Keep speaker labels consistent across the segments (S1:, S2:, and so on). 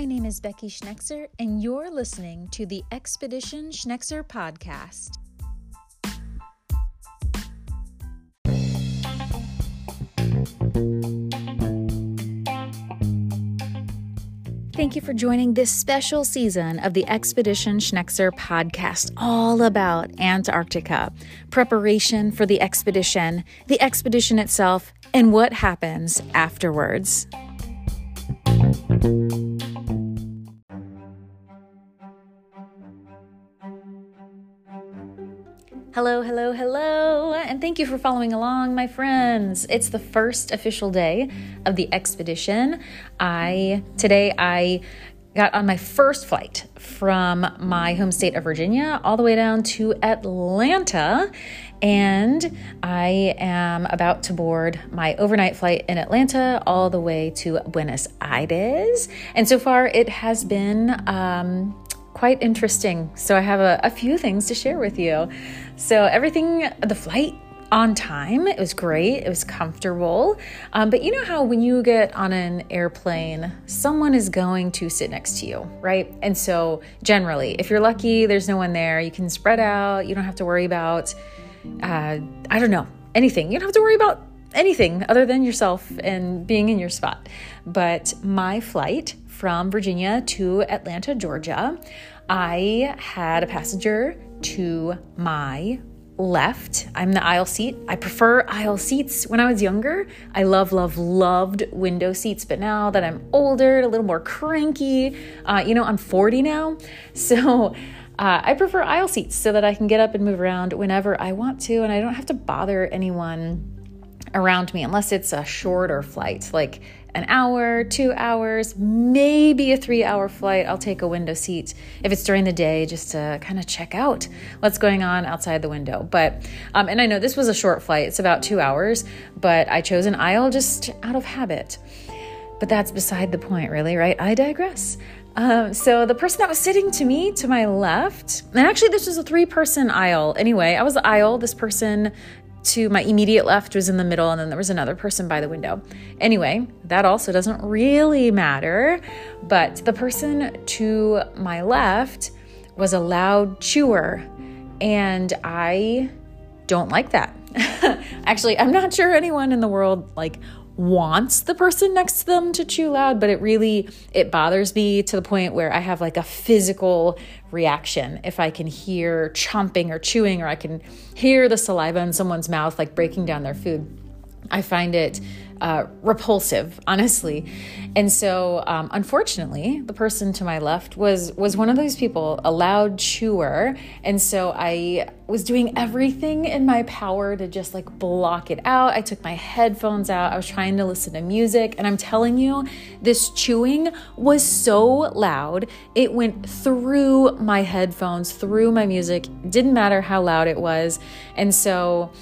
S1: My name is Becky Schnexer, and you're listening to the Expedition Schnexer podcast. Thank you for joining this special season of the Expedition Schnexer podcast, all about Antarctica, preparation for the expedition, the expedition itself, and what happens afterwards. Hello, hello, hello, and thank you for following along, my friends. It's the first official day of the expedition. I today I got on my first flight from my home state of Virginia all the way down to Atlanta. And I am about to board my overnight flight in Atlanta all the way to Buenos Aires. And so far, it has been um, quite interesting. So I have a, a few things to share with you. So, everything, the flight on time. It was great. It was comfortable. Um, but you know how when you get on an airplane, someone is going to sit next to you, right? And so, generally, if you're lucky, there's no one there. You can spread out. You don't have to worry about, uh, I don't know, anything. You don't have to worry about anything other than yourself and being in your spot. But my flight from Virginia to Atlanta, Georgia, I had a passenger to my left. I'm the aisle seat. I prefer aisle seats. When I was younger, I love, love, loved window seats. But now that I'm older, a little more cranky, uh, you know, I'm 40 now. So uh, I prefer aisle seats so that I can get up and move around whenever I want to and I don't have to bother anyone around me unless it's a shorter flight. Like an hour, two hours, maybe a three hour flight. I'll take a window seat if it's during the day just to kind of check out what's going on outside the window. But, um, and I know this was a short flight, it's about two hours, but I chose an aisle just out of habit. But that's beside the point, really, right? I digress. Um, so the person that was sitting to me to my left, and actually this was a three person aisle. Anyway, I was the aisle. This person to my immediate left was in the middle, and then there was another person by the window. Anyway, that also doesn't really matter. But the person to my left was a loud chewer, and I don't like that. Actually, I'm not sure anyone in the world like wants the person next to them to chew loud but it really it bothers me to the point where i have like a physical reaction. If i can hear chomping or chewing or i can hear the saliva in someone's mouth like breaking down their food i find it uh, repulsive, honestly. And so, um, unfortunately, the person to my left was was one of those people, a loud chewer, and so I was doing everything in my power to just like block it out. I took my headphones out. I was trying to listen to music, and I'm telling you, this chewing was so loud. It went through my headphones, through my music. Didn't matter how loud it was, and so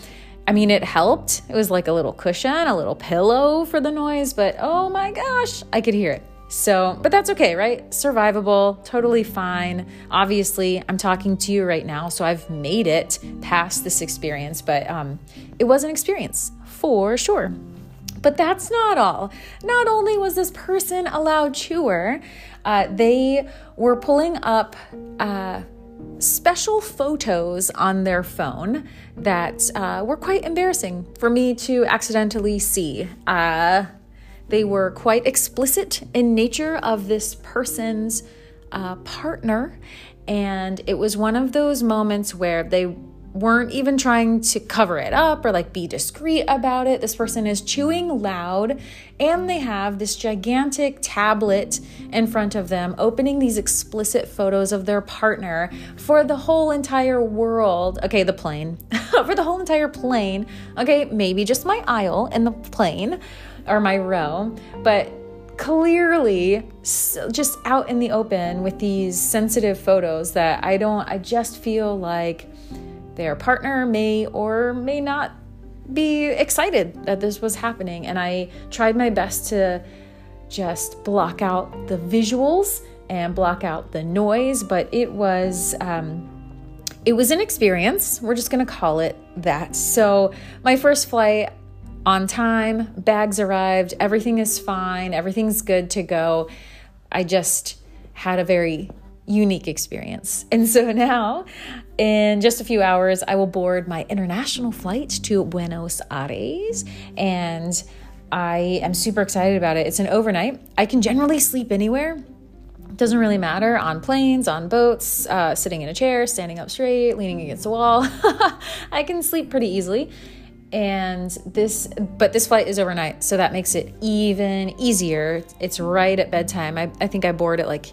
S1: I mean, it helped. It was like a little cushion, a little pillow for the noise, but oh my gosh, I could hear it. So, but that's okay, right? Survivable, totally fine. Obviously, I'm talking to you right now, so I've made it past this experience, but um, it was an experience for sure. But that's not all. Not only was this person a loud chewer, uh, they were pulling up. Uh, special photos on their phone that uh, were quite embarrassing for me to accidentally see. Uh, they were quite explicit in nature of this person's uh, partner, and it was one of those moments where they weren't even trying to cover it up or like be discreet about it. This person is chewing loud and they have this gigantic tablet in front of them, opening these explicit photos of their partner for the whole entire world. Okay, the plane, for the whole entire plane. Okay, maybe just my aisle in the plane or my row, but clearly just out in the open with these sensitive photos that I don't, I just feel like their partner may or may not be excited that this was happening. And I tried my best to just block out the visuals and block out the noise, but it was. Um, it was an experience. We're just going to call it that. So, my first flight on time, bags arrived, everything is fine, everything's good to go. I just had a very unique experience. And so now, in just a few hours, I will board my international flight to Buenos Aires. And I am super excited about it. It's an overnight. I can generally sleep anywhere. It Doesn't really matter on planes, on boats, uh, sitting in a chair, standing up straight, leaning against a wall. I can sleep pretty easily and this but this flight is overnight so that makes it even easier. It's right at bedtime. I, I think i board at like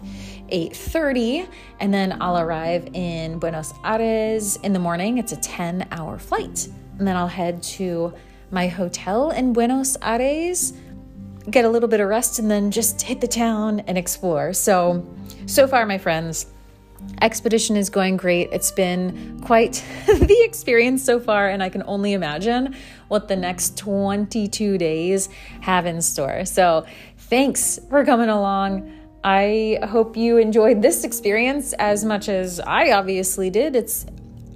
S1: 8.30 and then i'll arrive in buenos aires in the morning. It's a 10 hour flight. And then i'll head to my hotel in buenos aires get a little bit of rest and then just hit the town and explore. So so far my friends Expedition is going great. It's been quite the experience so far, and I can only imagine what the next 22 days have in store. So, thanks for coming along. I hope you enjoyed this experience as much as I obviously did. It's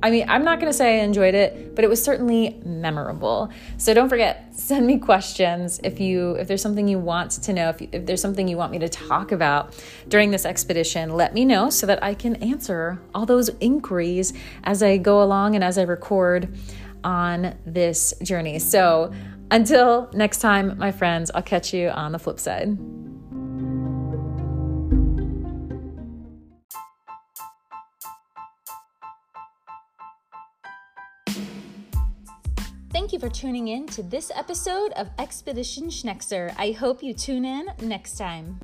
S1: I mean, I'm not going to say I enjoyed it, but it was certainly memorable. So don't forget, send me questions if you if there's something you want to know, if, you, if there's something you want me to talk about during this expedition, let me know so that I can answer all those inquiries as I go along and as I record on this journey. So until next time, my friends, I'll catch you on the flip side. Thank you for tuning in to this episode of Expedition Schnexer. I hope you tune in next time.